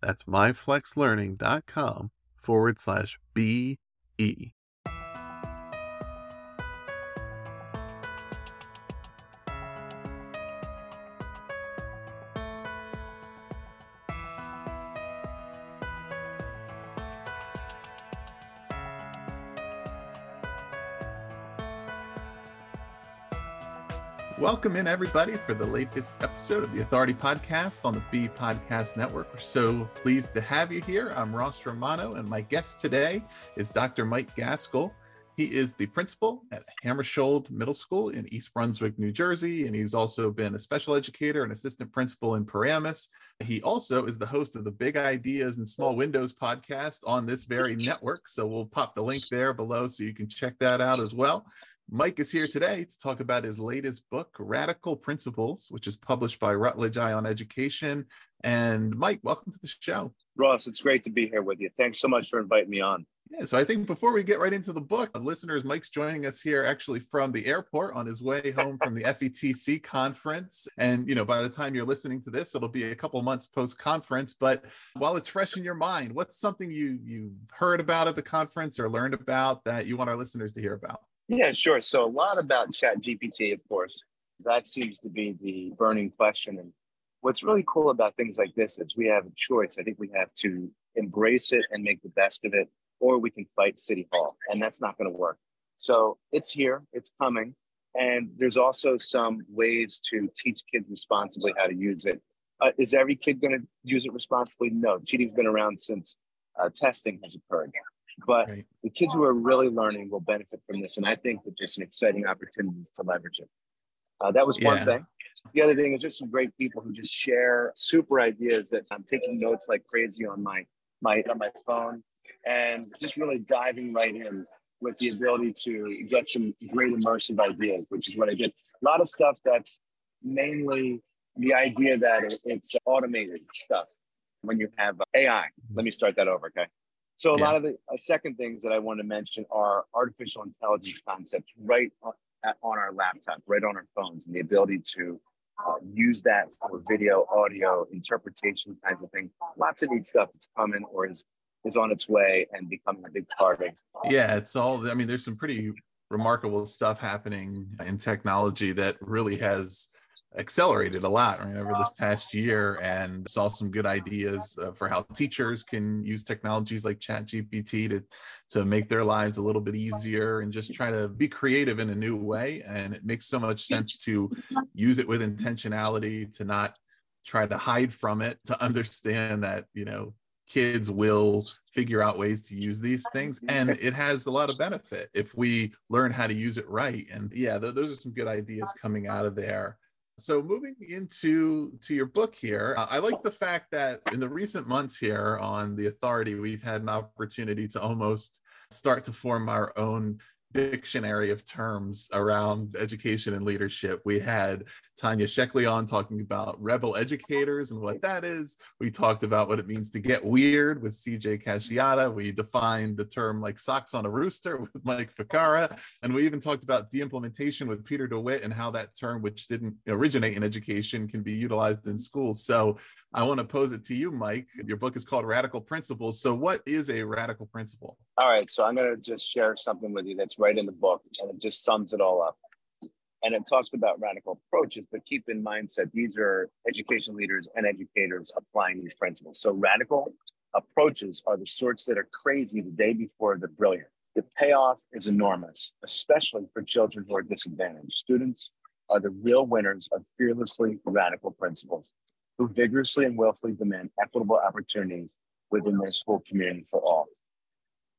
That's myflexlearning.com forward slash BE. Welcome in, everybody, for the latest episode of the Authority Podcast on the Be Podcast Network. We're so pleased to have you here. I'm Ross Romano, and my guest today is Dr. Mike Gaskell. He is the principal at Hammarskjold Middle School in East Brunswick, New Jersey, and he's also been a special educator and assistant principal in Paramus. He also is the host of the Big Ideas and Small Windows podcast on this very network. So we'll pop the link there below so you can check that out as well. Mike is here today to talk about his latest book, Radical Principals, which is published by Routledge Eye on Education. And Mike, welcome to the show. Ross, it's great to be here with you. Thanks so much for inviting me on. Yeah, so I think before we get right into the book, uh, listeners, Mike's joining us here actually from the airport on his way home from the FETC conference. And, you know, by the time you're listening to this, it'll be a couple months post conference. But while it's fresh in your mind, what's something you you heard about at the conference or learned about that you want our listeners to hear about? Yeah, sure. So a lot about Chat GPT, of course. That seems to be the burning question. And what's really cool about things like this is we have a choice. I think we have to embrace it and make the best of it, or we can fight City Hall, and that's not going to work. So it's here, it's coming. And there's also some ways to teach kids responsibly how to use it. Uh, is every kid going to use it responsibly? No. Cheating's been around since uh, testing has occurred. But right. the kids who are really learning will benefit from this. And I think that there's an exciting opportunity to leverage it. Uh, that was one yeah. thing. The other thing is just some great people who just share super ideas that I'm taking notes like crazy on my my on my phone and just really diving right in with the ability to get some great immersive ideas, which is what I did. A lot of stuff that's mainly the idea that it's automated stuff when you have AI. Let me start that over, okay? So a yeah. lot of the uh, second things that I want to mention are artificial intelligence concepts right on, on our laptop, right on our phones, and the ability to uh, use that for video, audio, interpretation kinds of things. Lots of neat stuff that's coming or is is on its way and becoming a big part of. Yeah, it's all. I mean, there's some pretty remarkable stuff happening in technology that really has accelerated a lot right, over this past year and saw some good ideas uh, for how teachers can use technologies like chat gpt to to make their lives a little bit easier and just try to be creative in a new way. And it makes so much sense to use it with intentionality to not try to hide from it to understand that you know kids will figure out ways to use these things. And it has a lot of benefit if we learn how to use it right. And yeah th- those are some good ideas coming out of there so moving into to your book here, uh, I like the fact that in the recent months here on the authority, we've had an opportunity to almost start to form our own dictionary of terms around education and leadership. We had Tanya Sheckley on talking about rebel educators and what that is. We talked about what it means to get weird with CJ Casciata. We defined the term like socks on a rooster with Mike Ficara. And we even talked about de-implementation with Peter DeWitt and how that term, which didn't originate in education, can be utilized in schools. So I want to pose it to you, Mike. Your book is called Radical Principals. So what is a radical principal? All right. So I'm going to just share something with you that's right in the book and it just sums it all up and it talks about radical approaches, but keep in mind that these are education leaders and educators applying these principles. So radical approaches are the sorts that are crazy the day before the brilliant. The payoff is enormous, especially for children who are disadvantaged. Students are the real winners of fearlessly radical principals who vigorously and willfully demand equitable opportunities within their school community for all.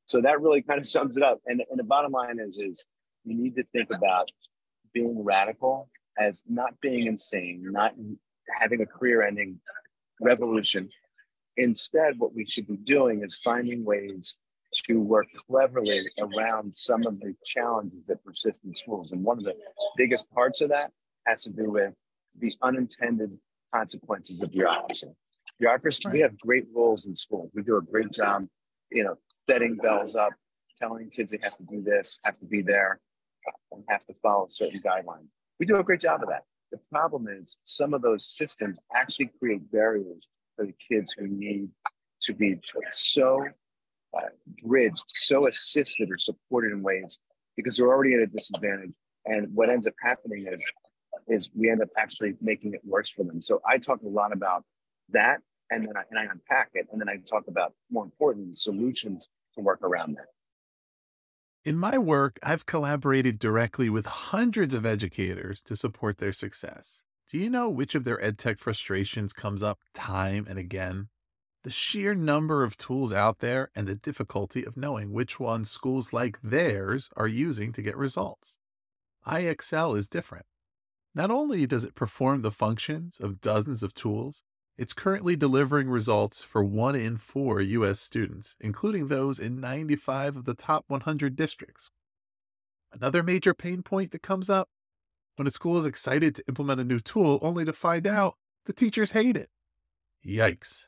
So that really kind of sums it up. And, and the bottom line is, is you need to think about being radical as not being insane, not having a career ending revolution. Instead, what we should be doing is finding ways to work cleverly around some of the challenges that persist in schools. And one of the biggest parts of that has to do with the unintended consequences of bureaucracy. Bureaucracy, we have great roles in schools. We do a great job, you know, setting bells up, telling kids they have to do this, have to be there and have to follow certain guidelines. We do a great job of that. The problem is some of those systems actually create barriers for the kids who need to be so uh, bridged, so assisted or supported in ways because they're already at a disadvantage. And what ends up happening is, is we end up actually making it worse for them. So I talk a lot about that, and then I, and I unpack it, and then I talk about more important solutions to work around that. In my work, I've collaborated directly with hundreds of educators to support their success. Do you know which of their edtech frustrations comes up time and again? The sheer number of tools out there and the difficulty of knowing which ones schools like theirs are using to get results. IXL is different. Not only does it perform the functions of dozens of tools, it's currently delivering results for one in four U.S. students, including those in 95 of the top 100 districts. Another major pain point that comes up when a school is excited to implement a new tool only to find out the teachers hate it. Yikes.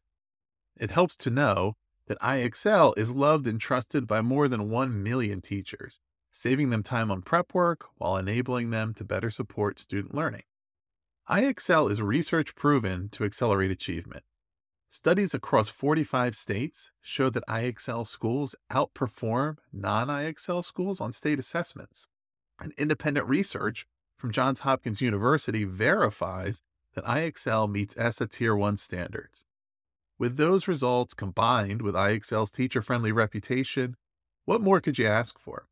It helps to know that IXL is loved and trusted by more than 1 million teachers, saving them time on prep work while enabling them to better support student learning. IXL is research proven to accelerate achievement. Studies across 45 states show that IXL schools outperform non IXL schools on state assessments. And independent research from Johns Hopkins University verifies that IXL meets ESSA Tier 1 standards. With those results combined with IXL's teacher friendly reputation, what more could you ask for?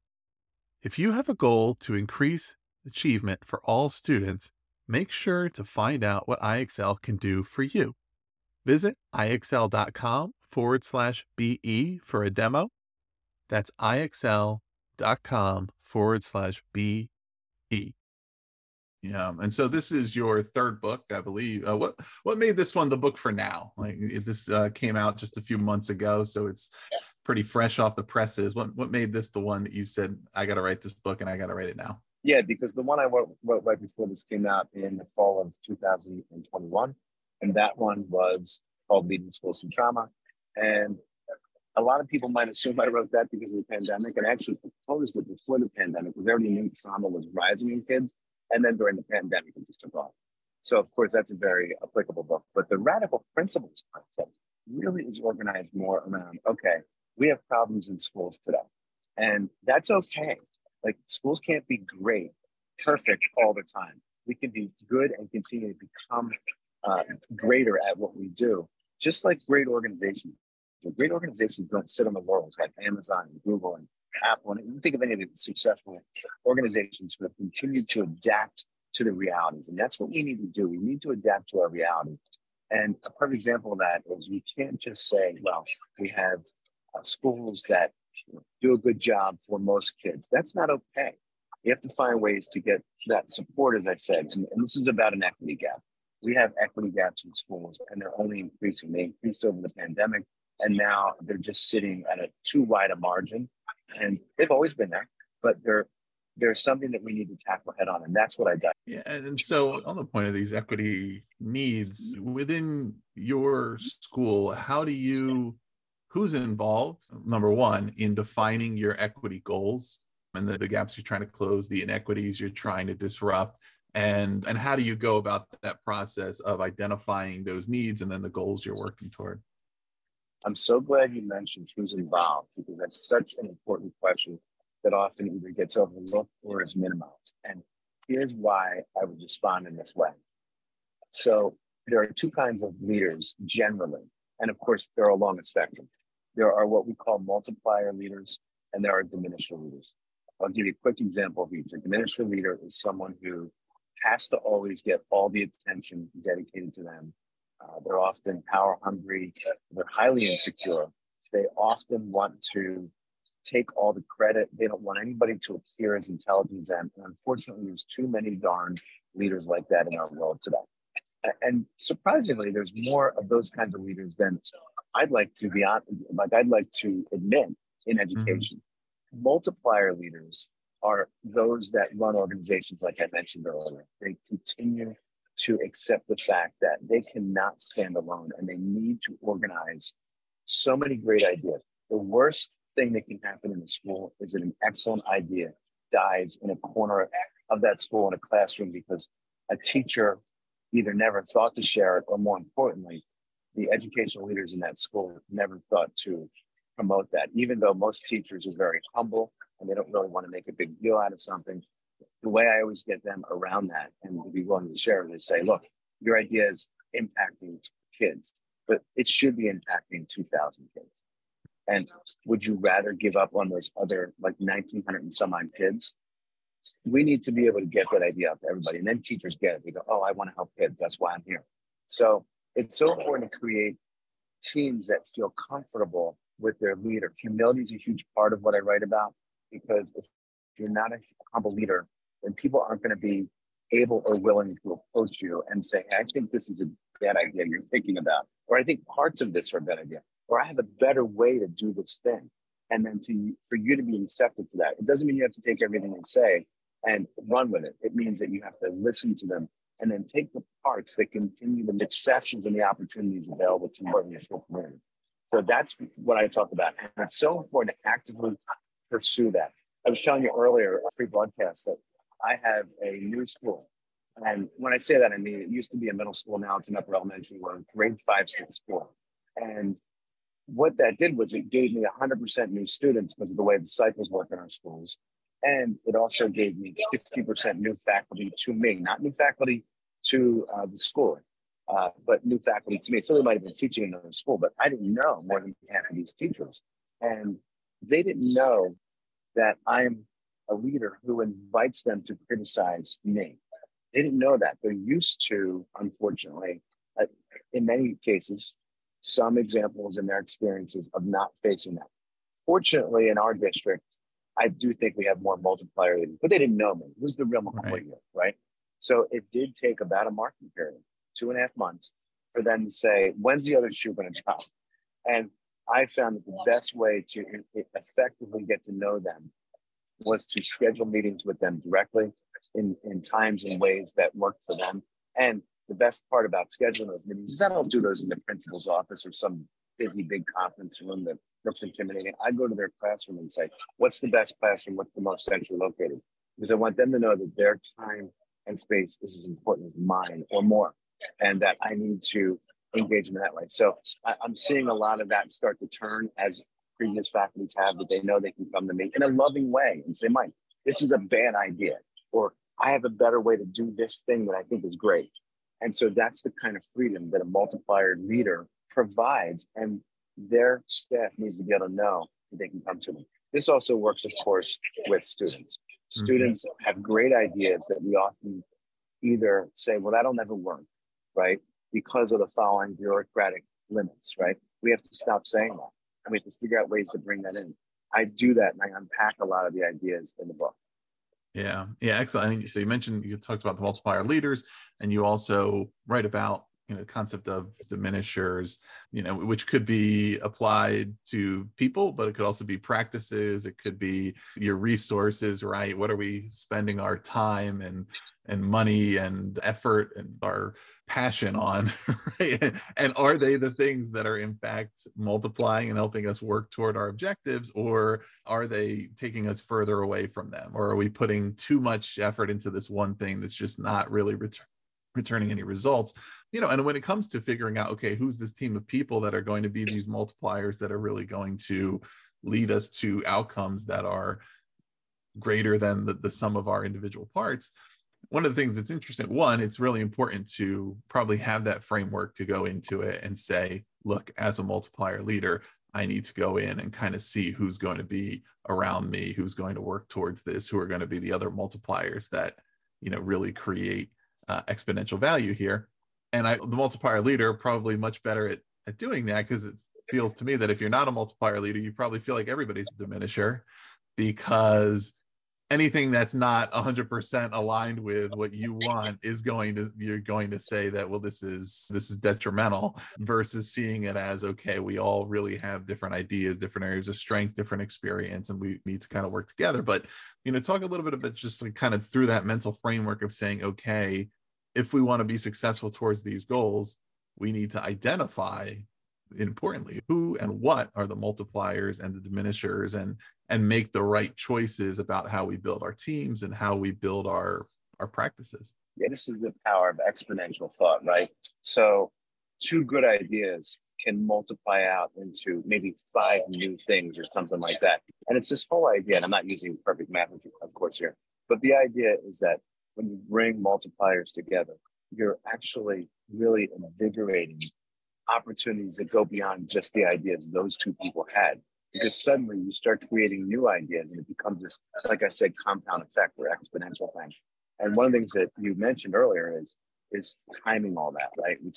If you have a goal to increase achievement for all students, make sure to find out what IXL can do for you. Visit IXL.com forward slash BE for a demo. That's IXL.com forward slash BE. Yeah, and so this is your third book, I believe. Uh, what what made this one the book for now? Like this uh, came out just a few months ago, so it's pretty fresh off the presses. What what made this the one that you said I got to write this book and I got to write it now? Yeah, because the one I wrote, wrote right before this came out in the fall of 2021, and that one was called Leading Schools Through Trauma. And a lot of people might assume I wrote that because of the pandemic, and I actually proposed it before the pandemic because already knew trauma was rising in kids, and then during the pandemic, it just took off. So, of course, that's a very applicable book. But the radical principals concept really is organized more around okay, we have problems in schools today, and that's okay. Like schools can't be great, perfect all the time. We can be good and continue to become uh, greater at what we do, just like great organizations. Great organizations don't sit on the laurels like Amazon and Google and Apple. And think of any of the successful organizations who have continued to adapt to the realities. And that's what we need to do. We need to adapt to our reality. And a perfect example of that is we can't just say, well, we have uh, schools that do a good job for most kids. That's not okay. You have to find ways to get that support, as I said. And, and this is about an equity gap. We have equity gaps in schools, and they're only increasing. They increased over the pandemic, and now they're just sitting at a too wide a margin. And they've always been there. but they're there's something that we need to tackle head on, and that's what I do. Yeah, and so on the point of these equity needs within your school, how do you who's involved number one in defining your equity goals and the, the gaps you're trying to close the inequities you're trying to disrupt and and how do you go about that process of identifying those needs and then the goals you're working toward? I'm so glad you mentioned who's involved because that's such an important question that often either gets overlooked or is minimized. And here's why i would respond in this way. So there are two kinds of leaders generally and of course they're along a spectrum there are what we call multiplier leaders and there are diminisher leaders I'll give you a quick example of each. A diminisher leader is someone who has to always get all the attention dedicated to them. Uh, they're often power hungry, they're highly insecure. They often want to take all the credit. They don't want anybody to appear as intelligent as them. And unfortunately, there's too many darn leaders like that in our world today. And surprisingly, there's more of those kinds of leaders than I'd like to be on, like I'd like to admit in mm-hmm. education. Mm-hmm. Multiplier leaders are those that run organizations, like I mentioned earlier. They continue to accept the fact that they cannot stand alone and they need to organize so many great ideas. The worst thing that can happen in the school is that an excellent idea dies in a corner of that school in a classroom because a teacher either never thought to share it or more importantly, the educational leaders in that school never thought to promote that, even though most teachers are very humble and they don't really want to make a big deal out of something. The way I always get them around that and to be willing to share it is say, look, your idea is impacting kids, but it should be impacting 2,000 kids. And would you rather give up on those other like 1,900 and some odd kids? We need to be able to get that idea out to everybody. And then teachers get it. They go, oh, I want to help kids. That's why I'm here. So it's so important to create teams that feel comfortable with their leader. Humility is a huge part of what I write about because if you're not a humble leader, then people aren't going to be able or willing to approach you and say, I think this is a bad idea you're thinking about, or I think parts of this are a bad idea, or I have a better way to do this thing. And then to for you to be receptive to that, it doesn't mean you have to take everything and say and run with it. It means that you have to listen to them and then take the parts that continue the successes and the opportunities available to you in your school community. So that's what I talk about. And it's so important to actively pursue that. I was telling you earlier, pre-broadcast, that I have a new school. And when I say that, I mean it used to be a middle school, now it's an upper elementary or grade five school. And what that did was it gave me 100% new students because of the way the cycles work in our schools. And it also gave me 60% new faculty to me, not new faculty to uh, the school, uh, but new faculty to me. So they might have been teaching in another school, but I didn't know more than half of these teachers. And they didn't know that I'm a leader who invites them to criticize me. They didn't know that. They're used to, unfortunately, uh, in many cases, some examples in their experiences of not facing that. Fortunately, in our district, I do think we have more multiplier leaders, but they didn't know me. Who's the real McCoy right. right? So it did take about a marking period, two and a half months, for them to say, when's the other shoe going to drop? And I found that the best way to effectively get to know them was to schedule meetings with them directly in, in times and ways that worked for them. And the best part about scheduling those meetings is I don't do those in the principal's office or some busy big conference room that looks intimidating. I go to their classroom and say, what's the best classroom? What's the most centrally located? Because I want them to know that their time and space is as important as mine or more, and that I need to engage them in that way. So I, I'm seeing a lot of that start to turn as previous faculties have that they know they can come to me in a loving way and say, Mike, this is a bad idea, or I have a better way to do this thing that I think is great. And so that's the kind of freedom that a multiplier leader provides. And their staff needs to be able to know that they can come to them. This also works, of course, with students. Mm-hmm. Students have great ideas that we often either say, well, that'll never work, right? Because of the following bureaucratic limits, right? We have to stop saying that. And we have to figure out ways to bring that in. I do that and I unpack a lot of the ideas in the book. Yeah, yeah, excellent. so you mentioned you talked about the multiplier leaders, and you also write about you know concept of diminishers you know which could be applied to people but it could also be practices. It could be your resources right? What are we spending our time and and money and effort and our passion on right? and are they the things that are in fact multiplying and helping us work toward our objectives or are they taking us further away from them? Or are we putting too much effort into this one thing that's just not really return returning any results you know and when it comes to figuring out okay who's this team of people that are going to be these multipliers that are really going to lead us to outcomes that are greater than the, the sum of our individual parts one of the things that's interesting one it's really important to probably have that framework to go into it and say look as a multiplier leader i need to go in and kind of see who's going to be around me who's going to work towards this who are going to be the other multipliers that you know really create uh, exponential value here. And I, the multiplier leader, probably much better at, at doing that because it feels to me that if you're not a multiplier leader, you probably feel like everybody's a diminisher because anything that's not 100% aligned with what you want is going to you're going to say that well this is this is detrimental versus seeing it as okay we all really have different ideas different areas of strength different experience and we need to kind of work together but you know talk a little bit about just like kind of through that mental framework of saying okay if we want to be successful towards these goals, we need to identify importantly who and what are the multipliers and the diminishers and and make the right choices about how we build our teams and how we build our our practices. Yeah this is the power of exponential thought right? So two good ideas can multiply out into maybe five new things or something like that. And it's this whole idea and i'm not using perfect math of course here but the idea is that when you bring multipliers together, you're actually really invigorating opportunities that go beyond just the ideas those two people had. Because suddenly you start creating new ideas and it becomes this, like I said, compound effect or exponential thing. And one of the things that you mentioned earlier is is timing all that, right? We,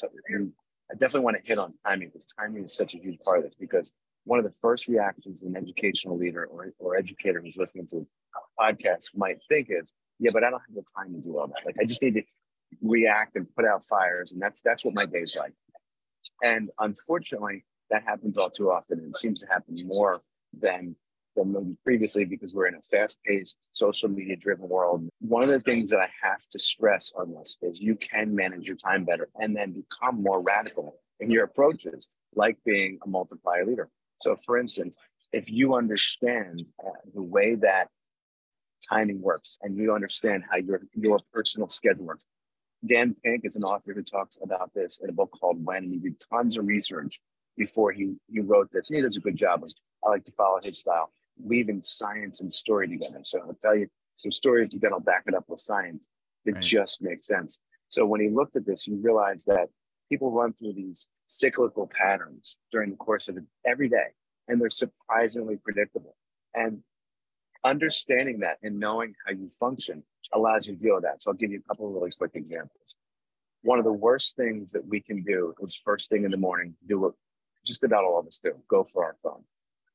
definitely want to hit on timing because timing is such a huge part of this. Because one of the first reactions an educational leader or, or educator who's listening to a podcast might think is, yeah, but I don't have the time to do all that. Like I just need to react and put out fires, and that's that's what my day's like. And unfortunately, that happens all too often, and it seems to happen more than than previously because we're in a fast-paced, social media-driven world. One of the things that I have to stress on this is you can manage your time better and then become more radical in your approaches, like being a multiplier leader. So, for instance, if you understand uh, the way that timing works and you understand how your your personal schedule works. Dan Pink is an author who talks about this in a book called When, and he did tons of research before he, he wrote this. And he does a good job. I like to follow his style, weaving science and story together. So I'll tell you some stories, but then I'll back it up with science that right. just makes sense. So when he looked at this, he realized that people run through these cyclical patterns during the course of every day, and they're surprisingly predictable. And understanding that and knowing how you function allows you to deal with that. So I'll give you a couple of really quick examples. One of the worst things that we can do is first thing in the morning, do what just about all of us do, go for our phone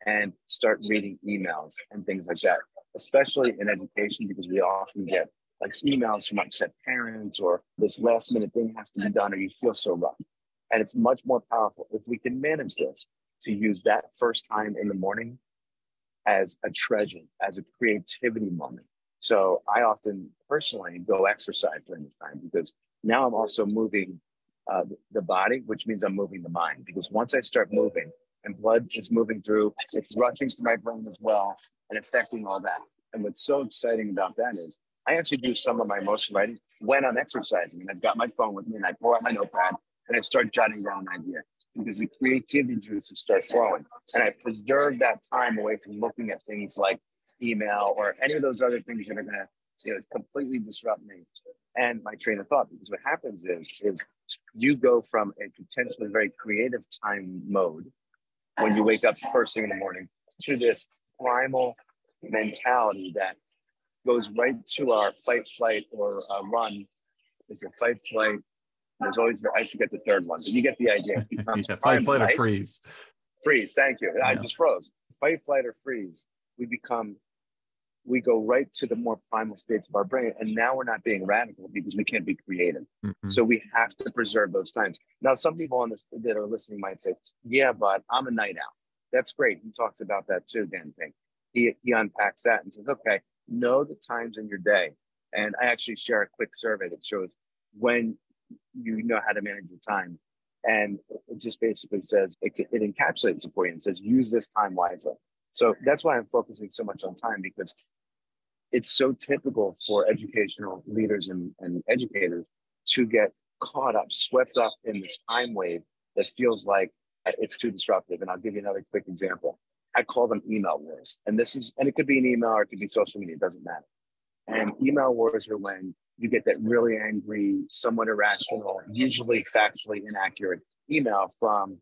and start reading emails and things like that, especially in education, because we often get like emails from upset parents or this last minute thing has to be done or you feel so rough. And it's much more powerful if we can manage this to use that first time in the morning as a treasure, as a creativity moment. So I often personally go exercise during this time because now I'm also moving uh, the body, which means I'm moving the mind. Because once I start moving and blood is moving through, it's rushing to my brain as well and affecting all that. And what's so exciting about that is I actually do some of my most writing when I'm exercising and I've got my phone with me and I pull out my notepad and I start jotting down an idea because the creativity juices start flowing. And I preserve that time away from looking at things like email or any of those other things that are going to you know, completely disrupt me and my train of thought. Because what happens is, is you go from a potentially very creative time mode when you wake up first thing in the morning to this primal mentality that goes right to our fight, flight, or uh, run. Is a fight, flight, there's always the, I forget the third one, but you get the idea. yeah, fight, flight, or freeze. Freeze. Thank you. Yeah. I just froze. Fight, flight, or freeze. We become we go right to the more primal states of our brain. And now we're not being radical because we can't be creative. Mm-hmm. So we have to preserve those times. Now, some people on this that are listening might say, yeah, but I'm a night owl. That's great. He talks about that too, Dan Pink. He, he unpacks that and says, okay, know the times in your day. And I actually share a quick survey that shows when you know how to manage your time. And it just basically says, it, it encapsulates it for you and says, use this time wisely. So that's why I'm focusing so much on time because it's so typical for educational leaders and, and educators to get caught up, swept up in this time wave that feels like it's too disruptive. And I'll give you another quick example. I call them email wars. And this is, and it could be an email or it could be social media, it doesn't matter. And email wars are when you get that really angry, somewhat irrational, usually factually inaccurate email from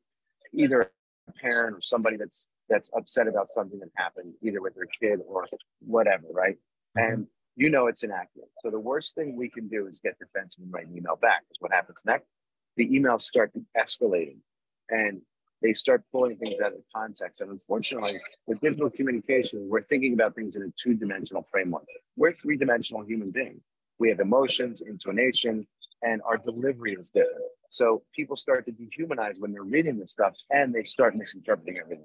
either a parent or somebody that's that's upset about something that happened, either with their kid or whatever, right? Mm-hmm. And you know it's inaccurate. So the worst thing we can do is get defensive and write an email back. Because what happens next? The emails start escalating and they start pulling things out of context. And unfortunately, with digital communication, we're thinking about things in a two-dimensional framework. We're three-dimensional human beings. We have emotions, intonation, and our delivery is different. So people start to dehumanize when they're reading this stuff and they start misinterpreting everything.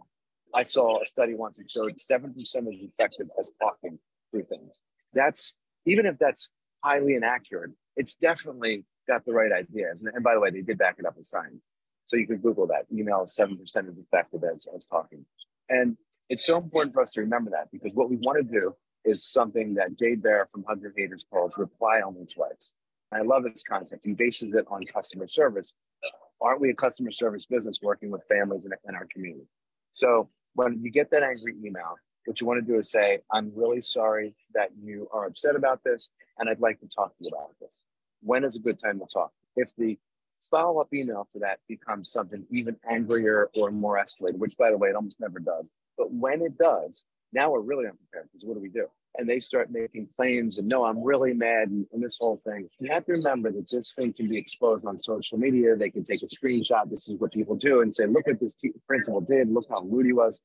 I saw a study once that showed 7% is effective as talking through things. That's even if that's highly inaccurate, it's definitely got the right ideas. And, and by the way, they did back it up with science. So you can Google that. Email is 7% as effective as, as talking. And it's so important for us to remember that because what we want to do is something that Jay Baer from Hug Your Haters calls reply only twice. I love this concept. He bases it on customer service. Aren't we a customer service business working with families in, in our community? So when you get that angry email, what you want to do is say, I'm really sorry that you are upset about this, and I'd like to talk to you about this. When is a good time to talk? If the follow up email to that becomes something even angrier or more escalated, which by the way, it almost never does. But when it does, now we're really unprepared because what do we do? And they start making claims and no, I'm really mad and, and, this whole thing. You have to remember that this thing can be exposed on social media. They can take a screenshot. This is what people do and say, look what this principal did. Look how rude he was.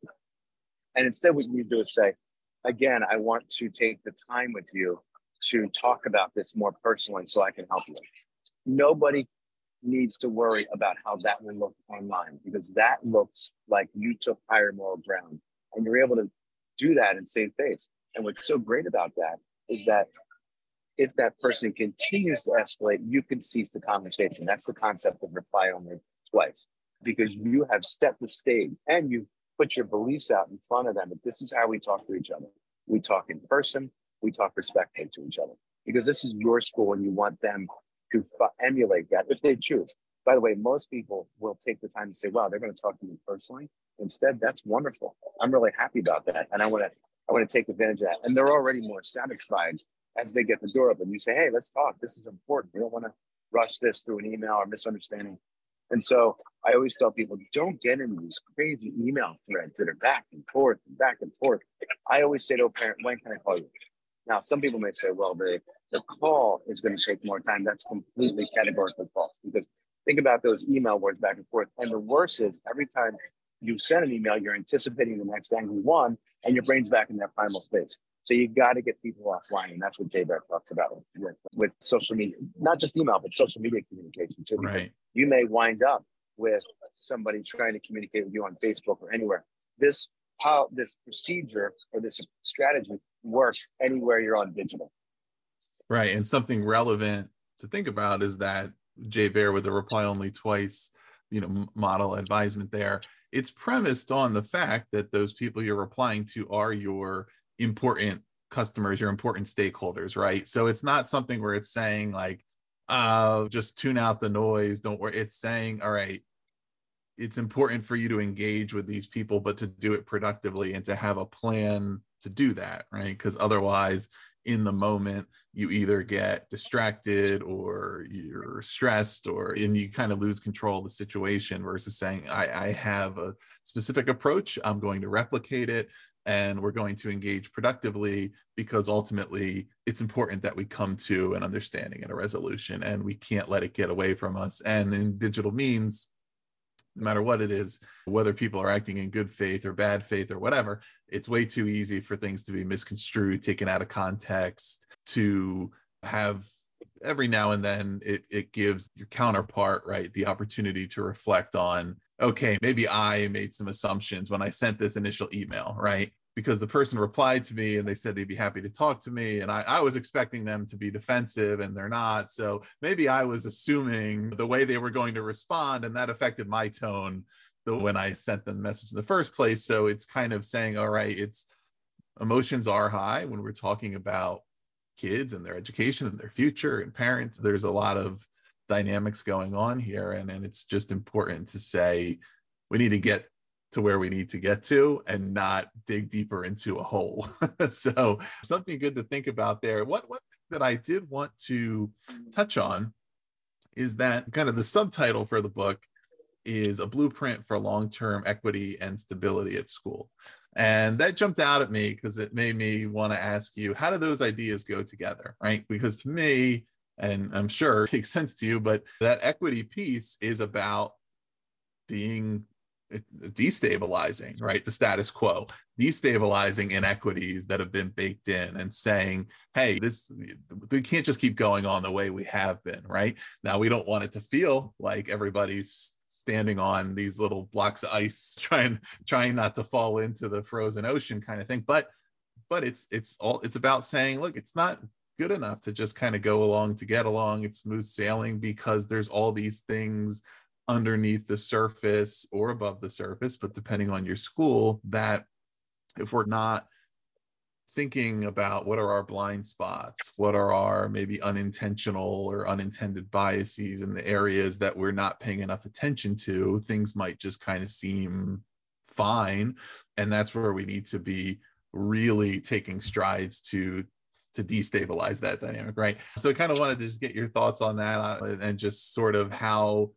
And instead, what you do is say, again, I want to take the time with you to talk about this more personally so I can help you. Nobody needs to worry about how that will look online because that looks like you took higher moral ground and you're able to do that and save face. And what's so great about that is that if that person continues to escalate, you can cease the conversation. That's the concept of reply only twice because you have set the stage and you put your beliefs out in front of them. But this is how we talk to each other. We talk in person, we talk respectfully to each other because this is your school and you want them to emulate that if they choose. By the way, most people will take the time to say, wow, they're going to talk to me personally. Instead, that's wonderful. I'm really happy about that. And I want to I want to take advantage of that. And they're already more satisfied as they get the door open. You say, hey, let's talk. This is important. We don't want to rush this through an email or misunderstanding. And so I always tell people, don't get into these crazy email threads that are back and forth and back and forth. I always say to a parent, when can I call you? Now, some people may say, well, the, the call is going to take more time. That's completely categorically false because think about those email words back and forth. And the worst is every time you send an email, you're anticipating the next angry one, and your brain's back in that primal space. So you got to get people offline, and that's what Jay Baer talks about with, with social media, not just email, but social media communication too. Right. You may wind up with somebody trying to communicate with you on Facebook or anywhere. This how this procedure or this strategy works anywhere you're on digital. Right, and something relevant to think about is that Jay Baer with the reply only twice, you know, model advisement there it's premised on the fact that those people you're replying to are your important customers, your important stakeholders, right? So it's not something where it's saying like, uh, just tune out the noise, don't worry. It's saying, all right, it's important for you to engage with these people, but to do it productively and to have a plan to do that, right? Because otherwise, in the moment you either get distracted or you're stressed or and you kind of lose control of the situation versus saying I, I have a specific approach. I'm going to replicate it and we're going to engage productively because ultimately it's important that we come to an understanding and a resolution and we can't let it get away from us. And in digital means no matter what it is, whether people are acting in good faith or bad faith or whatever, it's way too easy for things to be misconstrued, taken out of context, to have every now and then it, it gives your counterpart, right, the opportunity to reflect on, okay, maybe I made some assumptions when I sent this initial email, right? Because the person replied to me and they said they'd be happy to talk to me. And I, I, was expecting them to be defensive and they're not. So maybe I was assuming the way they were going to respond and that affected my tone when I sent them the message in the first place. So it's kind of saying, all right, it's emotions are high when we're talking about kids and their education and their future and parents. There's a lot of dynamics going on here. And, and it's just important to say, we need to get to where we need to get to and not dig deeper into a hole. so something good to think about there. What what that I did want to touch on is that kind of the subtitle for the book is a blueprint for long-term equity and stability at school. And that jumped out at me because it made me want to ask you, how do those ideas go together? Right. Because to me, and I'm sure it makes sense to you, but that equity piece is about being destabilizing right? The status quo destabilizing inequities that have been baked in and saying hey this we can't just keep going on the way we have been right? Now we don't want it to feel like everybody's standing on these little blocks of ice trying trying not to fall into the frozen ocean kind of thing. But but it's it's all it's about saying look it's not good enough to just kind of go along to get along. It's smooth sailing because there's all these things underneath the surface or above the surface, but depending on your school, that if we're not thinking about what are our blind spots, what are our maybe unintentional or unintended biases in the areas that we're not paying enough attention to, things might just kind of seem fine. And that's where we need to be really taking strides to to destabilize that dynamic right so i kind of wanted to just get your thoughts on that uh, and just sort of how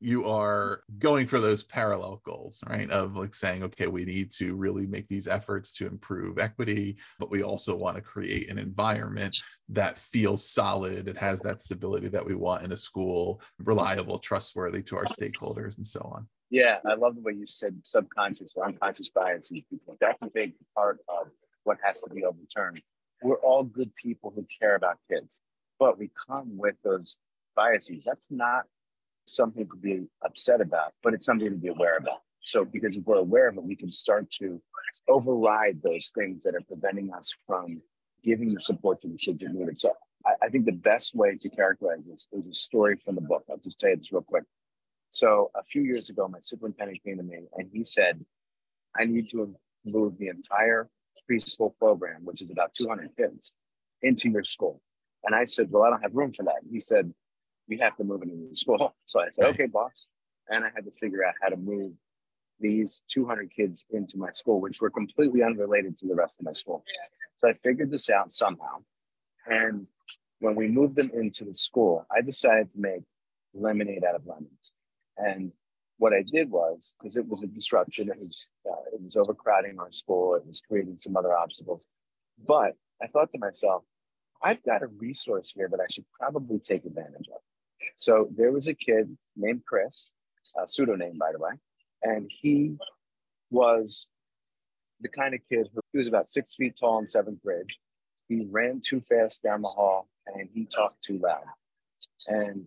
you are going for those parallel goals, right? Of like saying, okay, we need to really make these efforts to improve equity, but we also want to create an environment that feels solid. It has that stability that we want in a school, reliable, trustworthy to our stakeholders, and so on. Yeah, I love the way you said subconscious or unconscious bias in people. That's a big part of what has to be overturned. We're all good people who care about kids, but we come with those biases. That's not something to be upset about, but it's something to be aware about. So, because if we're aware of it, we can start to override those things that are preventing us from giving the support to the kids that need it. So, I, I think the best way to characterize this is a story from the book. I'll just tell you this real quick. So, a few years ago, my superintendent came to me and he said, I need to move the entire preschool program, which is about 200 kids, into your school. And I said, Well, I don't have room for that. he said, we have to move it into the school. So I said, okay, boss. And I had to figure out how to move these 200 kids into my school, which were completely unrelated to the rest of my school. So I figured this out somehow. And when we moved them into the school, I decided to make lemonade out of lemons. And what I did was, because it was a disruption, it was, uh, it was overcrowding our school, it was creating some other obstacles. But I thought to myself, I've got a resource here that I should probably take advantage of. So there was a kid named Chris, a pseudo name, by the way, and he was the kind of kid who he was about six feet tall in seventh grade. He ran too fast down the hall and he talked too loud. And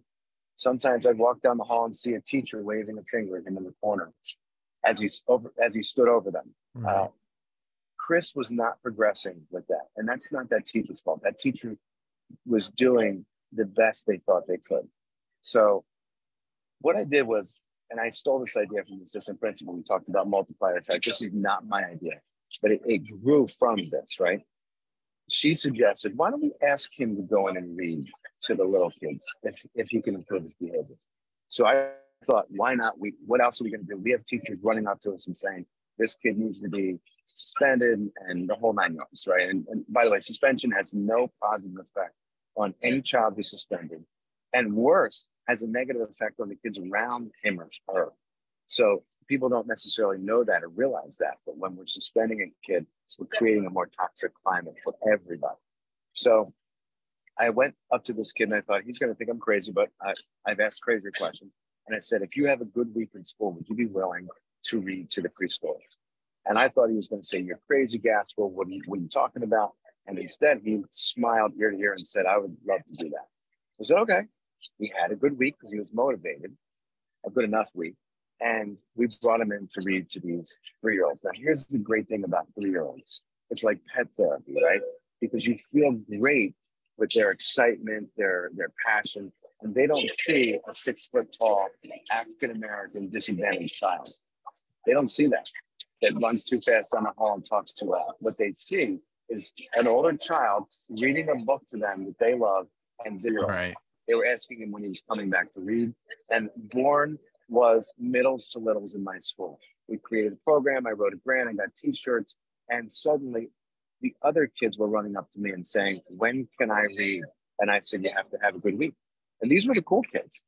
sometimes I'd walk down the hall and see a teacher waving a finger at him in the corner as he over as he stood over them. Mm-hmm. Uh, Chris was not progressing with that, and that's not that teacher's fault. That teacher was doing the best they thought they could. So what I did was, and I stole this idea from the assistant principal. We talked about multiplier effect. This is not my idea, but it, it grew from this, right? She suggested, why don't we ask him to go in and read to the little kids if, if he can improve his behavior? So I thought, why not? We what else are we going to do? We have teachers running up to us and saying, this kid needs to be suspended and the whole nine yards, right? And, and by the way, suspension has no positive effect on any child who's suspended. And worse, has a negative effect on the kids around him or her. So people don't necessarily know that or realize that. But when we're suspending a kid, we're creating a more toxic climate for everybody. So I went up to this kid and I thought, he's going to think I'm crazy, but I, I've asked crazy questions. And I said, if you have a good week in school, would you be willing to read to the preschoolers? And I thought he was going to say, You're crazy, Gaskell. What are, you, what are you talking about? And instead, he smiled ear to ear and said, I would love to do that. I said, Okay. He had a good week because he was motivated, a good enough week. And we brought him in to read to these three year olds. Now, here's the great thing about three year olds it's like pet therapy, right? Because you feel great with their excitement, their, their passion, and they don't see a six foot tall African American disadvantaged child. They don't see that that runs too fast down the hall and talks too loud. What they see is an older child reading a book to them that they love and zero. Right. They were asking him when he was coming back to read. And born was middles to littles in my school. We created a program, I wrote a grant, I got t-shirts, and suddenly the other kids were running up to me and saying, When can I read? And I said, You have to have a good week. And these were the cool kids.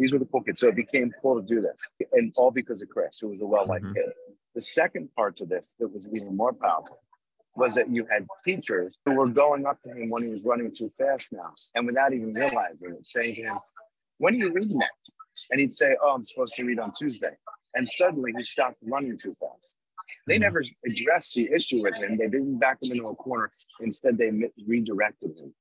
These were the cool kids. So it became cool to do this. And all because of Chris, who was a well-liked mm-hmm. kid. The second part to this that was even more powerful was that you had teachers who were going up to him when he was running too fast now, and without even realizing it, saying to him, When are you reading next? And he'd say, Oh, I'm supposed to read on Tuesday. And suddenly he stopped running too fast. They mm-hmm. never addressed the issue with him. They didn't back him into a corner. Instead, they redirected him.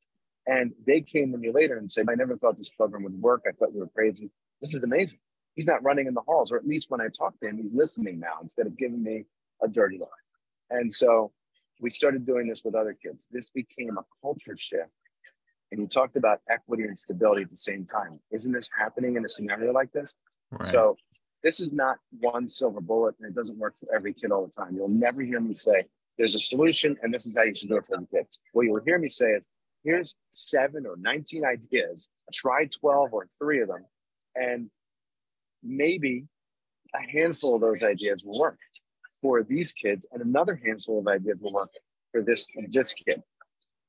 And they came to me later and said, I never thought this program would work. I thought you were crazy. This is amazing. He's not running in the halls, or at least when I talk to him, he's listening now instead of giving me a dirty line. And so we started doing this with other kids. This became a culture shift. And you talked about equity and stability at the same time. Isn't this happening in a scenario like this? Right. So this is not one silver bullet and it doesn't work for every kid all the time. You'll never hear me say, there's a solution and this is how you should do it for every kid. What you'll hear me say is, here's seven or 19 ideas, try 12 or three of them, and maybe a handful of those ideas will work for these kids, and another handful of ideas will work for this, this kid.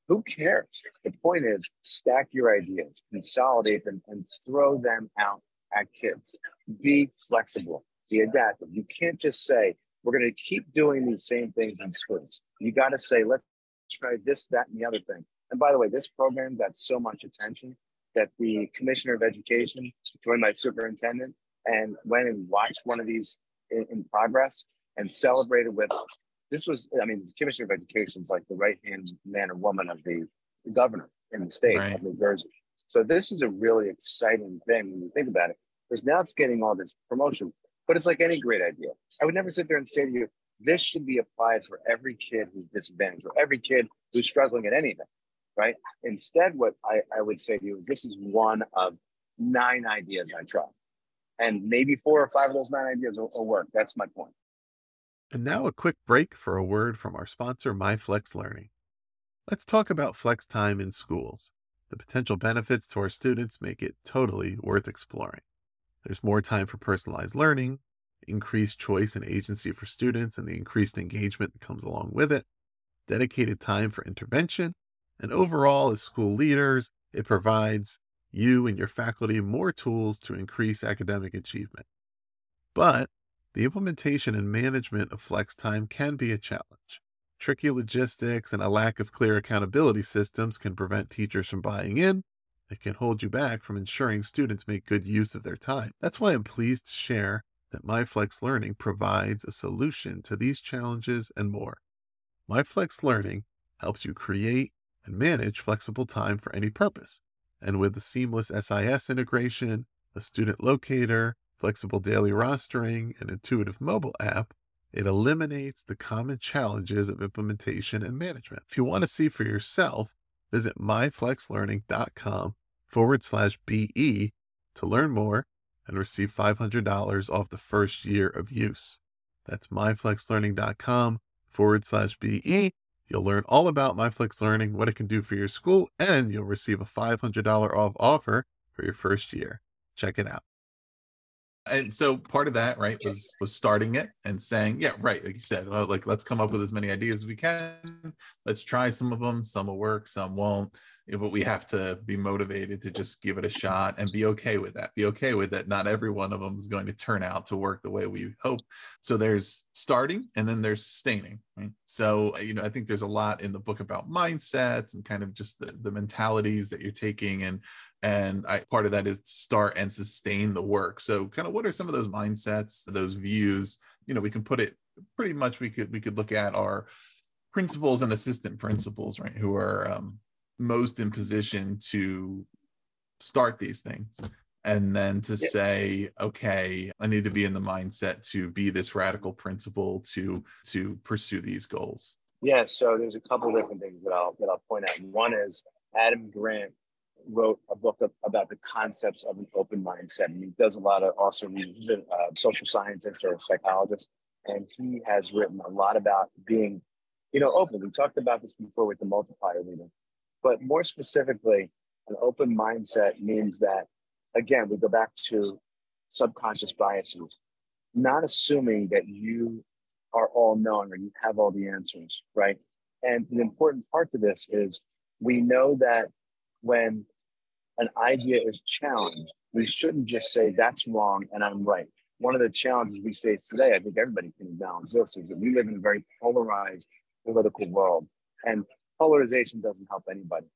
Who cares? The point is, stack your ideas, consolidate them, and throw them out at kids. Be flexible, be adaptive. You can't just say, we're going to keep doing these same things in schools. You got to say, let's try this, that, and the other thing. And by the way, this program got so much attention that the commissioner of education joined my superintendent and went and watched one of these in, in progress and celebrated with this was i mean the commissioner of education is like the right hand man or woman of the, the governor in the state right. of new jersey so this is a really exciting thing when you think about it because now it's getting all this promotion but it's like any great idea i would never sit there and say to you this should be applied for every kid who's disadvantaged or every kid who's struggling at anything right? Instead, what I, I would say to you is this is one of nine ideas I tried. And maybe four or five of those nine ideas will, will work. That's my point. And now a quick break for a word from our sponsor, MyFlex Learning. Let's talk about flex time in schools. The potential benefits to our students make it totally worth exploring. There's more time for personalized learning, increased choice and agency for students, and the increased engagement that comes along with it, dedicated time for intervention, and overall, as school leaders, it provides you and your faculty more tools to increase academic achievement. But the implementation and management of flex time can be a challenge. Tricky logistics and a lack of clear accountability systems can prevent teachers from buying in. It can hold you back from ensuring students make good use of their time. That's why I'm pleased to share that MyFlex Learning provides a solution to these challenges and more. MyFlex Learning helps you create and manage flexible time for any purpose. And with the seamless SIS integration, a student locator, flexible daily rostering, and intuitive mobile app, it eliminates the common challenges of implementation and management. If you want to see for yourself, visit myflexlearning.com forward slash BE to learn more and receive $500 off the first year of use. That's myflexlearning.com forward slash BE You'll learn all about MyFlex Learning, what it can do for your school, and you'll receive a $500 off offer for your first year. Check it out and so part of that right was was starting it and saying yeah right like you said well, like let's come up with as many ideas as we can. Let's try some of them some will work some won't. But we have to be motivated to just give it a shot and be okay with that. Be okay with that not every one of them is going to turn out to work the way we hope. So there's starting and then there's sustaining right? So uh, you know i think there's a lot in the book about mindsets and kind of just the, the mentalities that you're taking and and I, part of that is to start and sustain the work. So kind of what are some of those mindsets those views? You know we can put it pretty much we could we could look at our principals and assistant principals right who are um, most in position to start these things. And then to yep. say okay i need to be in the mindset to be this radical principal to to pursue these goals. Yeah so there's a couple different things that i'll that i'll point out. One is adam grant wrote a book of, about the concepts of an open mindset and he does a lot of also he's a uh, social scientist or a psychologist and he has written a lot about being you know open we talked about this before with the multiplier meeting but more specifically an open mindset means that again, we go back to subconscious biases, not assuming that you are all knowing or you have all the answers, right? And the important part to this is we know that when an idea is challenged, we shouldn't just say that's wrong and I'm right. One of the challenges we face today, I think everybody can acknowledge this, is that we live in a very polarized political world, and polarization doesn't help anybody.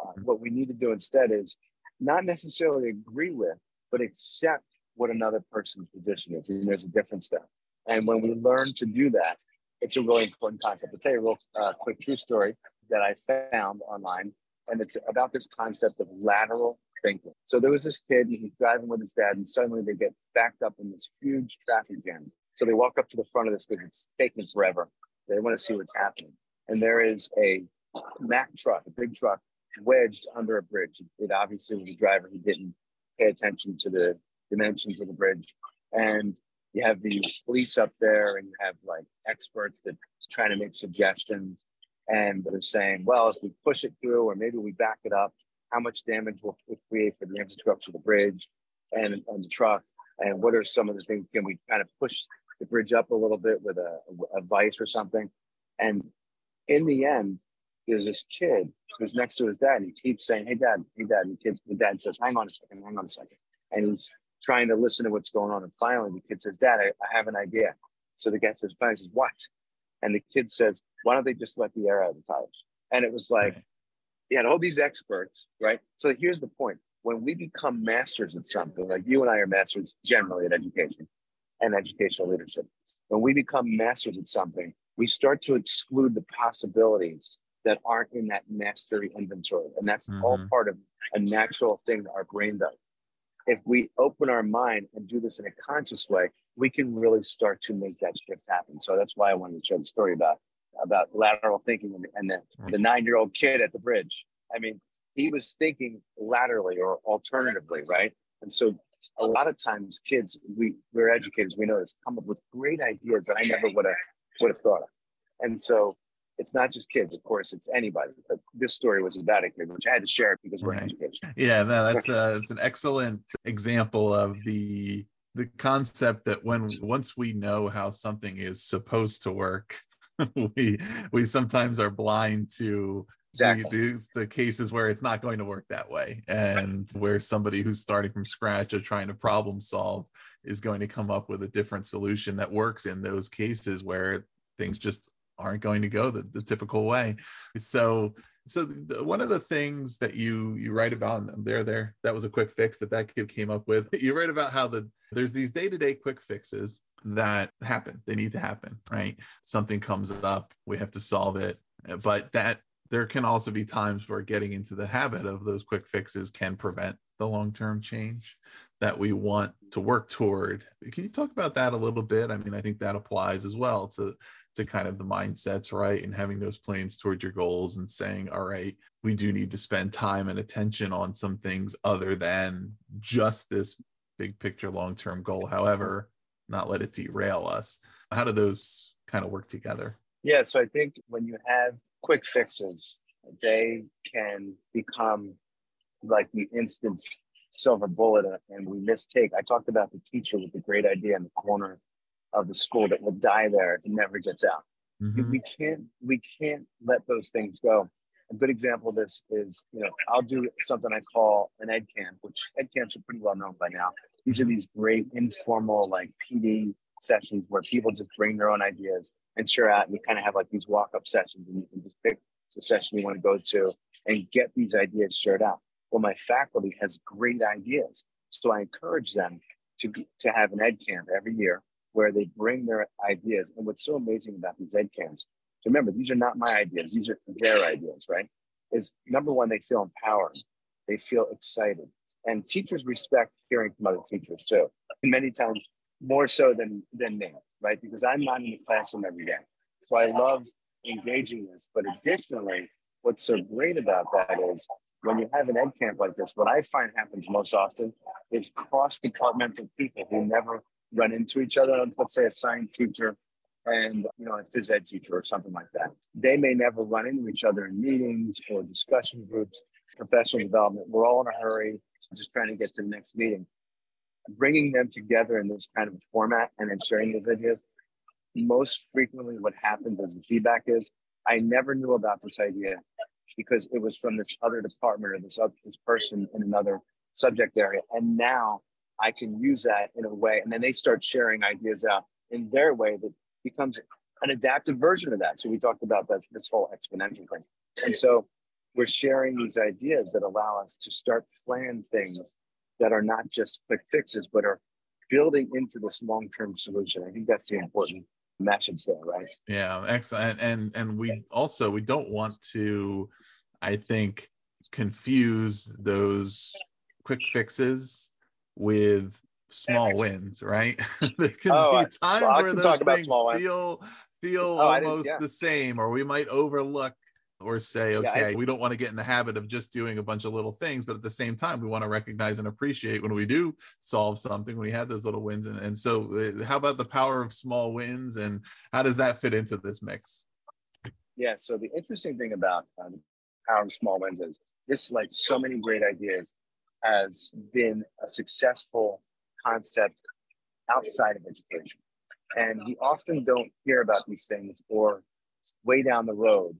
Uh, what we need to do instead is not necessarily agree with, but accept what another person's position is. And there's a difference there. And when we learn to do that, it's a really important concept. I'll tell you a real uh, quick true story that I found online, and it's about this concept of lateral thinking. So there was this kid, and he's driving with his dad, and suddenly they get backed up in this huge traffic jam. So they walk up to the front of this because it's taking forever. They want to see what's happening. And there is a Mack truck, a big truck, wedged under a bridge. It obviously was a driver who didn't pay attention to the dimensions of the bridge. And you have these police up there and you have like experts that trying to make suggestions and they're saying, well, if we push it through or maybe we back it up, how much damage will it create for the infrastructure of the bridge and, and the truck? And what are some of the things? Can we kind of push the bridge up a little bit with a, a vice or something? And in the end, there's this kid who's next to his dad and he keeps saying, Hey dad, hey dad. And the kid, the dad says, Hang on a second, hang on a second. And he's trying to listen to what's going on. And finally the kid says, Dad, I, I have an idea. So the guy says, Fine, says, What? And the kid says, Why don't they just let the air out of the tires? And it was like, he had all these experts, right? So here's the point. When we become masters at something, like you and I are masters generally at education and educational leadership, when we become masters at something, we start to exclude the possibilities that aren't in that mastery inventory. And that's mm-hmm. all part of a natural thing that our brain does. If we open our mind and do this in a conscious way, we can really start to make that shift happen. So that's why I wanted to share the story about about lateral thinking and, and the, the nine-year-old kid at the bridge. I mean, he was thinking laterally or alternatively, right? And so a lot of times kids, we we're educators, we know this, come up with great ideas that I never would have would have thought of. And so it's not just kids, of course, it's anybody. But this story was about a kid, which I had to share because we're right. in education. Yeah, no, that's uh, it's an excellent example of the the concept that when once we know how something is supposed to work, we we sometimes are blind to exactly. the, the cases where it's not going to work that way, and where somebody who's starting from scratch or trying to problem solve is going to come up with a different solution that works in those cases where things just aren't going to go the, the typical way so so the, one of the things that you you write about there there that was a quick fix that that kid came up with. You write about how the there's these day-to-day quick fixes that happen. They need to happen right? Something comes up we have to solve it. Uh, but that there can also be times where getting into the habit of those quick fixes can prevent the long-term change that we want to work toward can you talk about that a little bit i mean i think that applies as well to to kind of the mindsets, right? And having those plans towards your goals and saying, all right, we do need to spend time and attention on some things other than just this big picture long term goal. However, not let it derail us. How do those kind of work together? Yeah. So I think when you have quick fixes, they can become like the instant silver bullet and we mistake. I talked about the teacher with the great idea in the corner of the school that will die there if it never gets out. Mm-hmm. We can't we can't let those things go. A good example of this is, you know, I'll do something I call an ed camp, which ed camps are pretty well known by now. These are these great informal like PD sessions where people just bring their own ideas and share out. And you kind of have like these walk up sessions and you can just pick the session you want to go to and get these ideas shared out. Well, my faculty has great ideas. So I encourage them to, to have an ed camp every year where they bring their ideas. And what's so amazing about these ed camps, remember, these are not my ideas, these are their ideas, right? Is number one, they feel empowered, they feel excited. And teachers respect hearing from other teachers too. Many times more so than than me, right? Because I'm not in the classroom every day. So I love engaging this. But additionally, what's so great about that is when you have an ed camp like this, what I find happens most often is cross-departmental people who never run into each other. Let's say a science teacher and you know a phys ed teacher or something like that. They may never run into each other in meetings or discussion groups, professional development. We're all in a hurry, just trying to get to the next meeting. Bringing them together in this kind of format and then sharing those ideas. Most frequently, what happens is the feedback is, "I never knew about this idea because it was from this other department or this other, this person in another subject area. And now I can use that in a way. And then they start sharing ideas out in their way that becomes an adaptive version of that. So we talked about this, this whole exponential thing. And so we're sharing these ideas that allow us to start plan things that are not just quick fixes, but are building into this long-term solution. I think that's the important message there, right? Yeah, excellent. And and we also we don't want to, I think, confuse those quick fixes with small wins, right? there can oh, be times where those things feel feel oh, almost yeah. the same, or we might overlook or say, okay, yeah, I, we don't want to get in the habit of just doing a bunch of little things, but at the same time, we want to recognize and appreciate when we do solve something, when we have those little wins. And, and so, uh, how about the power of small wins and how does that fit into this mix? Yeah. So, the interesting thing about the power of small wins is this, like so many great ideas, has been a successful concept outside of education. And we often don't hear about these things or way down the road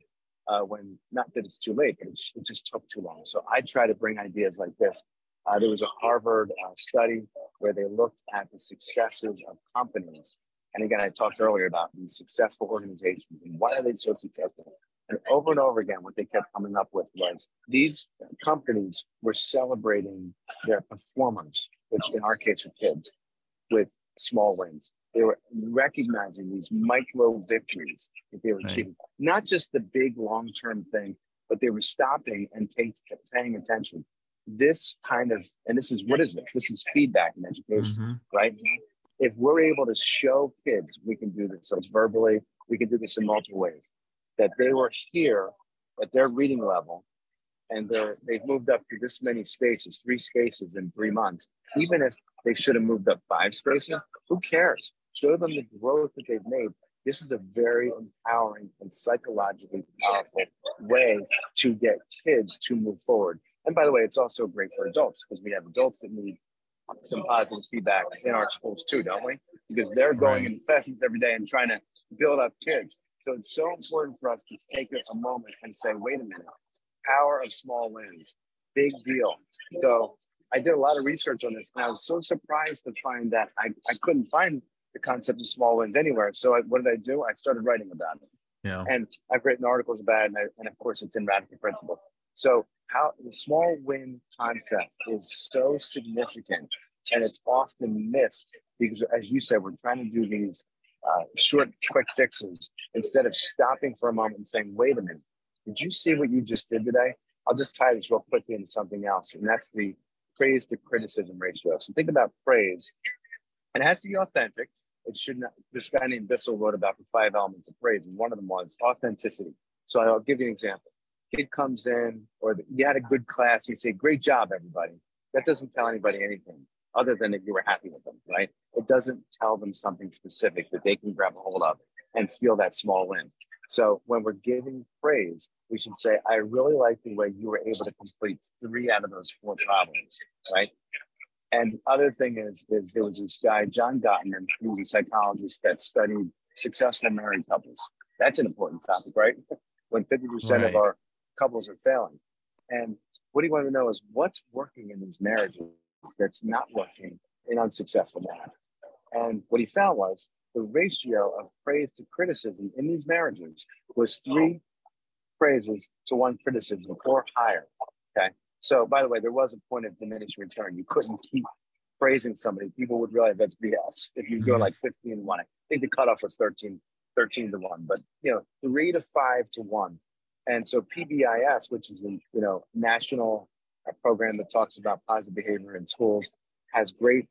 uh, when not that it's too late, but it, it, just took too long. So I try to bring ideas like this. Uh, there was a Harvard uh, study where they looked at the successes of companies. And again, I talked earlier about these successful organizations and why are they so successful? And over and over again, what they kept coming up with was these companies were celebrating their performers, which in our case are kids, with small wins. They were recognizing these micro victories that they were right. achieving, not just the big long term thing, but they were stopping and take, paying attention. This kind of, and this is what is this? This is feedback in education, mm-hmm. right? If we're able to show kids we can do this, so it's verbally, we can do this in multiple ways, that they were here at their reading level and they've moved up to this many spaces, three spaces in three months, even if they should have moved up five spaces, who cares? Show them the growth that they've made. This is a very empowering and psychologically powerful way to get kids to move forward. And by the way, it's also great for adults because we have adults that need some positive feedback in our schools too, don't we? Because they're going right. in classrooms every day and trying to build up kids. So it's so important for us to take a moment and say, wait a minute, power of small wins, big deal. So I did a lot of research on this and I was so surprised to find that I, I couldn't find the concept of small wins anywhere. So I, what did I do? I started writing about it. Yeah. And I've written articles about it, and, I, and of course, it's in Radical Principal. So how the small win concept is so significant, and it's often missed because, as you said, we're trying to do these uh, short, quick fixes instead of stopping for a moment and saying, "Wait a minute, did you see what you just did today?" I'll just tie this real quickly into something else, and that's the praise to criticism ratio. So think about praise. It has to be authentic it should not. This guy named Bissell wrote about the five elements of praise, and one of them was authenticity. So I'll give you an example. Kid comes in, or the, you had a good class, you say, "Great job, everybody." That doesn't tell anybody anything other than that you were happy with them, right? It doesn't tell them something specific that they can grab a hold of and feel that small win. So when we're giving praise, we should say, I really like the way you were able to complete three out of those four problems, right? And the other thing is, is there was this guy, John Gottman, who was a psychologist that studied successful married couples. That's an important topic, right? When 50% right. of our couples are failing. And what he wanted to know is what's working in these marriages that's not working in unsuccessful marriage. And what he found was the ratio of praise to criticism in these marriages was three praises to one criticism or higher. Okay. So, by the way, there was a point of diminished return. You couldn't keep praising somebody. People would realize that's BS. If you go mm-hmm. like 15 to 1, I think the cutoff was 13, 13 to 1, but you know, three to five to one. And so PBIS, which is a you know national program that talks about positive behavior in schools, has great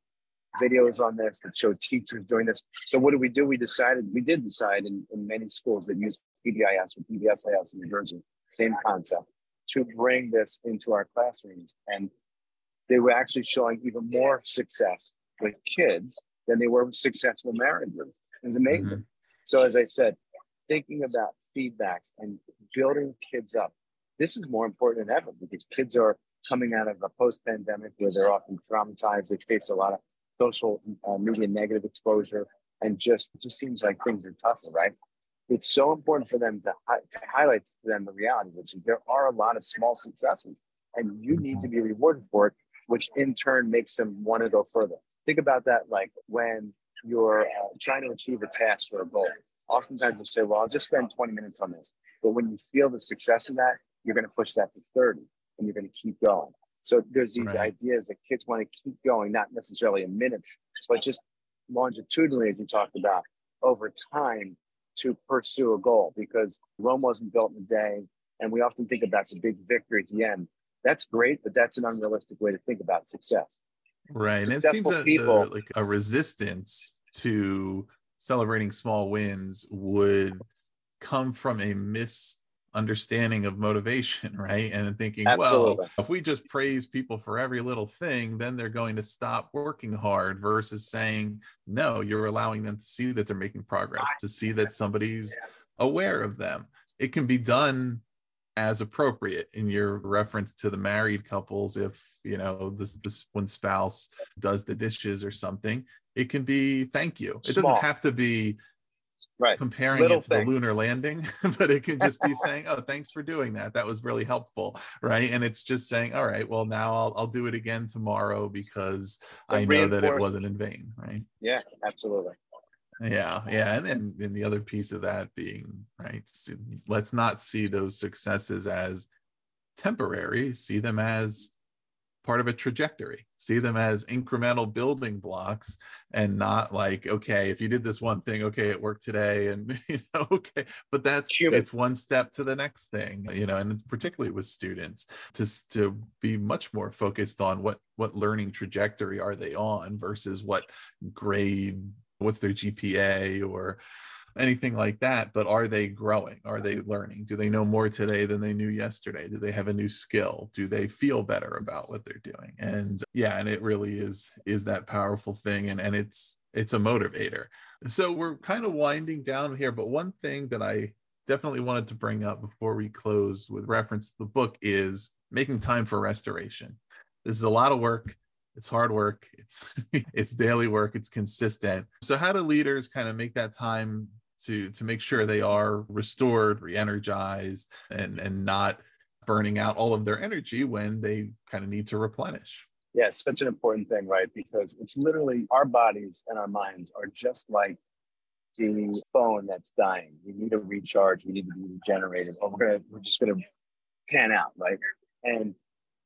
videos on this that show teachers doing this. So what did we do? We decided, we did decide in, in many schools that use PBIS or PBSIS in New Jersey, same concept, to bring this into our classrooms. And they were actually showing even more success with kids than they were with successful marriages. It was amazing. Mm-hmm. So as I said, thinking about feedbacks and building kids up, this is more important than ever because kids are coming out of a post-pandemic where they're often traumatized. They face a lot of social uh, media negative exposure, and just just seems like things are tougher, right? It's so important for them to, hi- to highlight to them the reality, which is there are a lot of small successes, and you need to be rewarded for it, which in turn makes them want to go further. Think about that, like when you're uh, trying to achieve a task or a goal. Oftentimes you'll say, "Well, I'll just spend 20 minutes on this," but when you feel the success of that, you're going to push that to 30, and you're going to keep going. So there's these right. ideas that kids want to keep going, not necessarily in minutes, but just longitudinally, as you talked about, over time to pursue a goal because Rome wasn't built in a day. And we often think about the big victory at the end. That's great, but that's an unrealistic way to think about success. Right. Successful and it seems that people, the, like a resistance to celebrating small wins would come from a mis understanding of motivation, right? And thinking, Absolutely. well, if we just praise people for every little thing, then they're going to stop working hard versus saying, no, you're allowing them to see that they're making progress, to see that somebody's aware of them. It can be done as appropriate in your reference to the married couples if you know this this one spouse does the dishes or something it can be thank you it doesn't have to be right. comparing Little it to thing. the lunar landing but it can just be saying oh thanks for doing that. That was really helpful right? And it's just saying all right well now i'll, I'll do it again tomorrow because it i know that it wasn't in vain right? Yeah absolutely. Yeah yeah and then and the other piece of that being right let's not see those successes as temporary see them as part of a trajectory. See them as incremental building blocks and not like okay if you did this one thing okay it worked today and you know okay. But that's it's one step to the next thing you know and it's particularly with students to to be much more focused on what what learning trajectory are they on versus what grade what's their gpa or anything like that but are they growing? Are they learning? Do they know more today than they knew yesterday? Do they have a new skill? Do they feel better about what they're doing? And yeah and it really is is that powerful thing and and it's it's a motivator. So we're kind of winding down here but one thing that i definitely wanted to bring up before we close with reference to the book is making time for restoration. This is a lot of work. It's hard work. It's it's daily work. It's consistent. So how do leaders kind of make that time to to make sure they are restored, re-energized, and and not burning out all of their energy when they kind of need to replenish. Yeah, such an important thing, right? Because it's literally our bodies and our minds are just like the phone that's dying. We need to recharge. We need to be regenerated. Or we're gonna we're just gonna pan out, right? And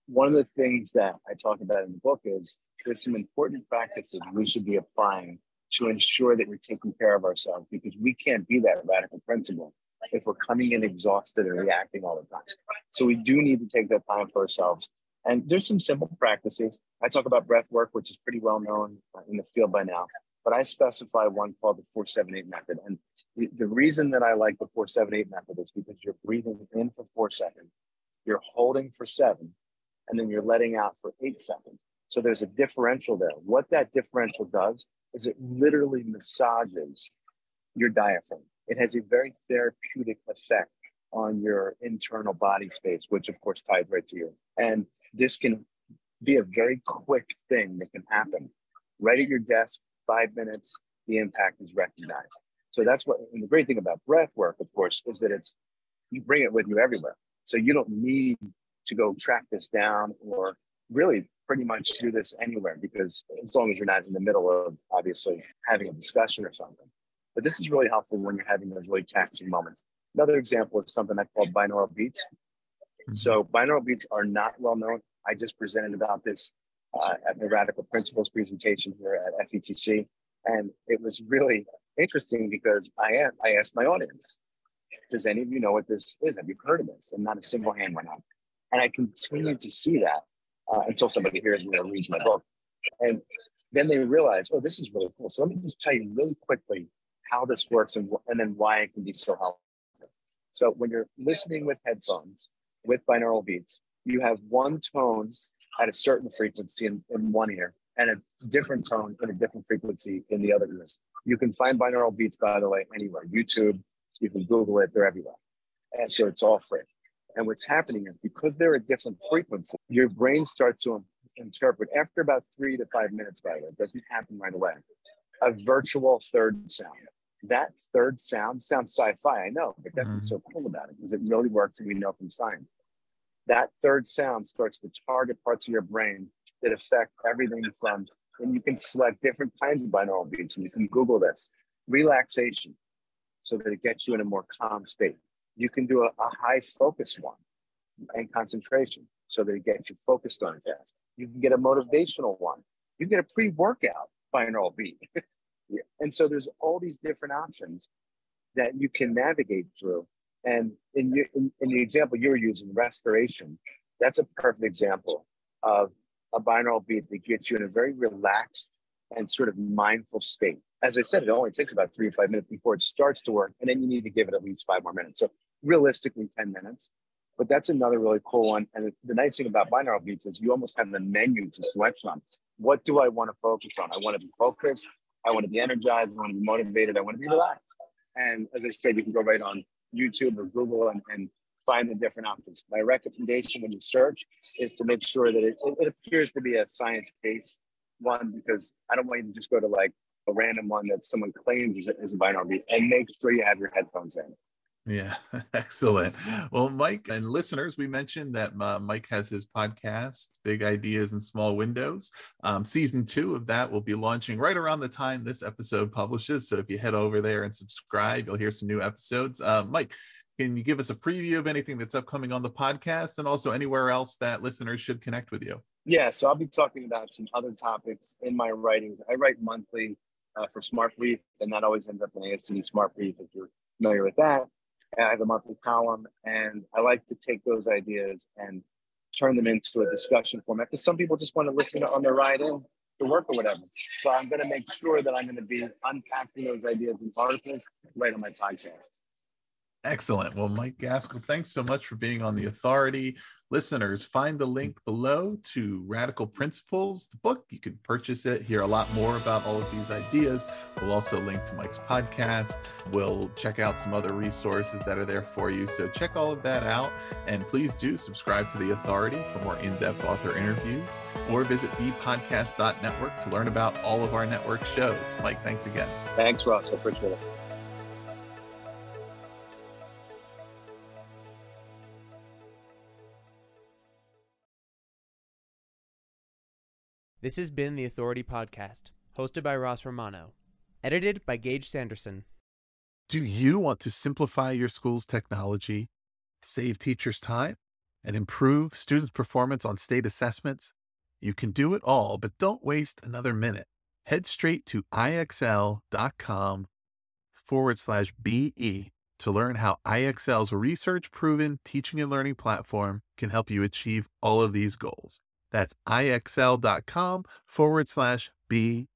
one of the things that I talk about in the book is there's some important practices we should be applying to ensure that we're taking care of ourselves because we can't be that radical principal if we're coming in exhausted and reacting all the time. So we do need to take that time for ourselves. And there's some simple practices. I talk about breath work, which is pretty well known uh, in the field by now, but I specify one called the 478 method. And the, the reason that I like the 478 method is because you're breathing in for four seconds, you're holding for seven, and then you're letting out for eight seconds. So there's a differential there. What that differential does is it literally massages your diaphragm. It has a very therapeutic effect on your internal body space, which of course ties right to you. And this can be a very quick thing that can happen right at your desk, five minutes, the impact is recognized. So that's what, and the great thing about breath work, of course, is that it's, you bring it with you everywhere. So you don't need to go track this down or really pretty much do this anywhere because as long as you're not in the middle of obviously having a discussion or something. But this is really helpful when you're having those really taxing moments. Another example is something I call binaural beats. Mm-hmm. So binaural beats are not well known. I just presented about this uh, at the Radical Principals presentation here at FETC. And it was really interesting because I, I asked my audience, does any of you know what this is? Have you heard of this? And not a single hand went up. And I continued to see that uh, until somebody hears me or reads my book. And then they realize, oh, this is really cool. So let me just tell you really quickly how this works and, and then why it can be so helpful. So when you're listening with headphones with binaural beats, you have one tone at a certain frequency in, in one ear and a different tone in a different frequency in the other ear. You can find binaural beats, by the way, anywhere. YouTube, you can Google it, they're everywhere. And so it's all free. And what's happening is because they're at different frequencies, your brain starts to interpret after about three to five minutes, by the way, it doesn't happen right away, a virtual third sound. That third sound sounds sci-fi, I know, but that's mm-hmm. what's so cool about it because it really works and we know from science. That third sound starts to target parts of your brain that affect everything from, and you can select different kinds of binaural beats, and you can Google this relaxation so that it gets you in a more calm state. You can do a, a high focus one and concentration so that it gets you focused on a task. You can get a motivational one. You can get a pre workout binaural beat. yeah. And so there's all these different options that you can navigate through. And in, your, in, in the example you're using, restoration, that's a perfect example of a binaural beat that gets you in a very relaxed and sort of mindful state. As I said, it only takes about three or five minutes before it starts to work, and then you need to give it at least five more minutes. So realistically, 10 minutes. But that's another really cool one. And the nice thing about binaural beats is you almost have the menu to select from. What do I want to focus on? I want to be focused. I want to be energized. I want to be motivated. I want to be relaxed. And as I said, you can go right on YouTube or Google and, and find the different options. My recommendation when you search is to make sure that it, it appears to be a science based one because I don't want you to just go to like a random one that someone claims is a, is a binaural beat and make sure you have your headphones in. Yeah, excellent. Well, Mike and listeners, we mentioned that uh, Mike has his podcast, Big Ideas in Small Windows. Um, season two of that will be launching right around the time this episode publishes. So if you head over there and subscribe, you'll hear some new episodes. Uh, Mike, can you give us a preview of anything that's upcoming on the podcast and also anywhere else that listeners should connect with you? Yeah, so I'll be talking about some other topics in my writings. I write monthly uh, for Smart Brief, and that always ends up in ASCD Smart Brief if you're familiar with that. I have a monthly column, and I like to take those ideas and turn them into a discussion format because some people just want to listen on their ride in to work or whatever. So I'm going to make sure that I'm going to be unpacking those ideas and articles right on my podcast. Excellent. Well, Mike Gaskell, thanks so much for being on the authority. Listeners, find the link below to Radical Principals, the book. You can purchase it, hear a lot more about all of these ideas. We'll also link to Mike's podcast. We'll check out some other resources that are there for you. So check all of that out. And please do subscribe to The Authority for more in depth author interviews or visit bepodcast.network to learn about all of our network shows. Mike, thanks again. Thanks, Ross. I appreciate it. This has been the Authority Podcast, hosted by Ross Romano, edited by Gage Sanderson. Do you want to simplify your school's technology, save teachers time, and improve students' performance on state assessments? You can do it all, but don't waste another minute. Head straight to ixl.com forward slash BE to learn how IXL's research proven teaching and learning platform can help you achieve all of these goals. That's ixl.com forward slash BE.